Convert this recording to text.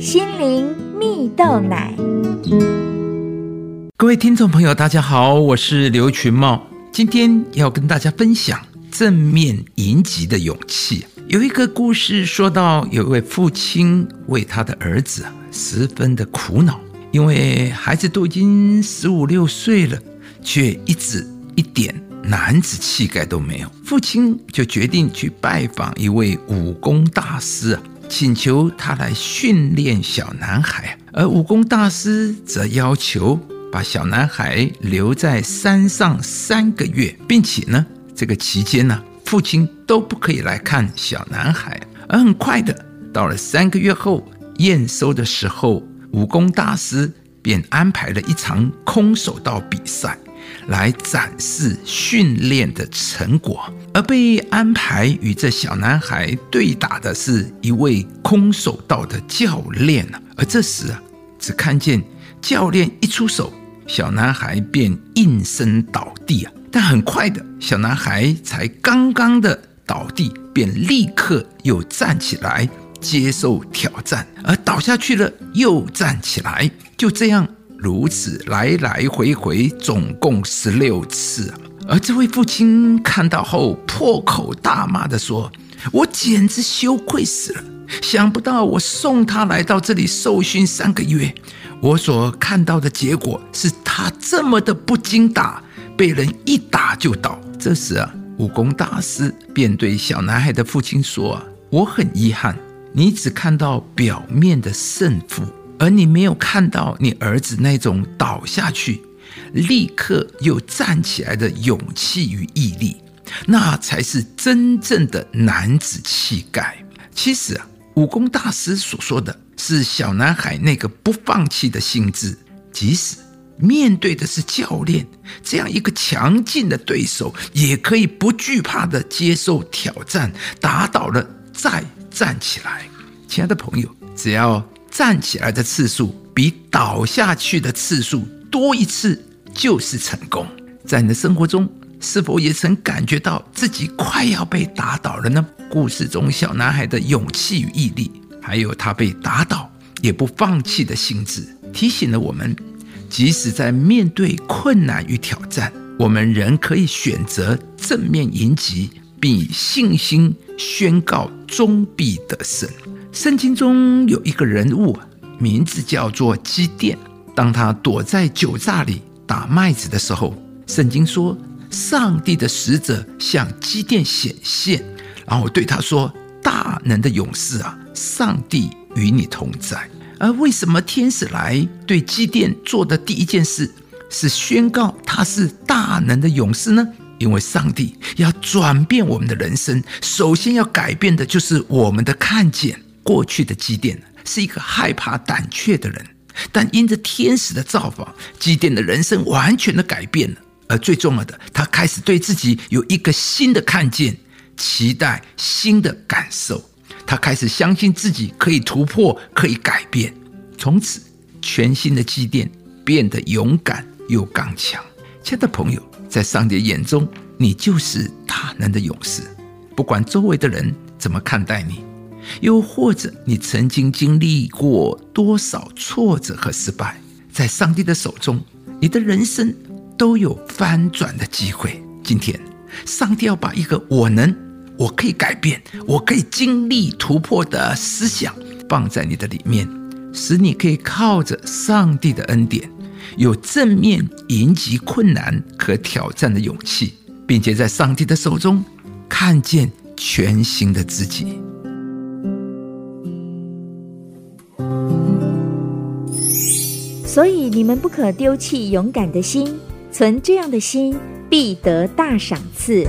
心灵蜜豆奶。各位听众朋友，大家好，我是刘群茂，今天要跟大家分享正面迎击的勇气。有一个故事说到，有一位父亲为他的儿子十分的苦恼，因为孩子都已经十五六岁了，却一直一点男子气概都没有。父亲就决定去拜访一位武功大师啊。请求他来训练小男孩，而武功大师则要求把小男孩留在山上三个月，并且呢，这个期间呢，父亲都不可以来看小男孩。而很快的，到了三个月后验收的时候，武功大师便安排了一场空手道比赛。来展示训练的成果，而被安排与这小男孩对打的是一位空手道的教练。而这时啊，只看见教练一出手，小男孩便应声倒地啊。但很快的，小男孩才刚刚的倒地，便立刻又站起来接受挑战，而倒下去了又站起来，就这样。如此来来回回，总共十六次。而这位父亲看到后，破口大骂地说：“我简直羞愧死了！想不到我送他来到这里受训三个月，我所看到的结果是他这么的不经打，被人一打就倒。”这时啊，武功大师便对小男孩的父亲说：“我很遗憾，你只看到表面的胜负。”而你没有看到你儿子那种倒下去，立刻又站起来的勇气与毅力，那才是真正的男子气概。其实啊，武功大师所说的是小男孩那个不放弃的心智，即使面对的是教练这样一个强劲的对手，也可以不惧怕的接受挑战，打倒了再站起来。亲爱的朋友，只要。站起来的次数比倒下去的次数多一次，就是成功。在你的生活中，是否也曾感觉到自己快要被打倒了呢？故事中小男孩的勇气与毅力，还有他被打倒也不放弃的心智，提醒了我们：即使在面对困难与挑战，我们仍可以选择正面迎击，并以信心宣告终必得胜。圣经中有一个人物，名字叫做基甸。当他躲在酒榨里打麦子的时候，圣经说，上帝的使者向基甸显现，然后对他说：“大能的勇士啊，上帝与你同在。”而为什么天使来对基甸做的第一件事是宣告他是大能的勇士呢？因为上帝要转变我们的人生，首先要改变的就是我们的看见。过去的基甸是一个害怕胆怯的人，但因着天使的造访，基甸的人生完全的改变了。而最重要的，他开始对自己有一个新的看见，期待新的感受。他开始相信自己可以突破，可以改变。从此，全新的基甸变得勇敢又刚强。亲爱的朋友，在上帝眼中，你就是大能的勇士。不管周围的人怎么看待你。又或者你曾经经历过多少挫折和失败，在上帝的手中，你的人生都有翻转的机会。今天，上帝要把一个我能、我可以改变、我可以经历突破的思想放在你的里面，使你可以靠着上帝的恩典，有正面迎击困难和挑战的勇气，并且在上帝的手中看见全新的自己。所以你们不可丢弃勇敢的心，存这样的心，必得大赏赐。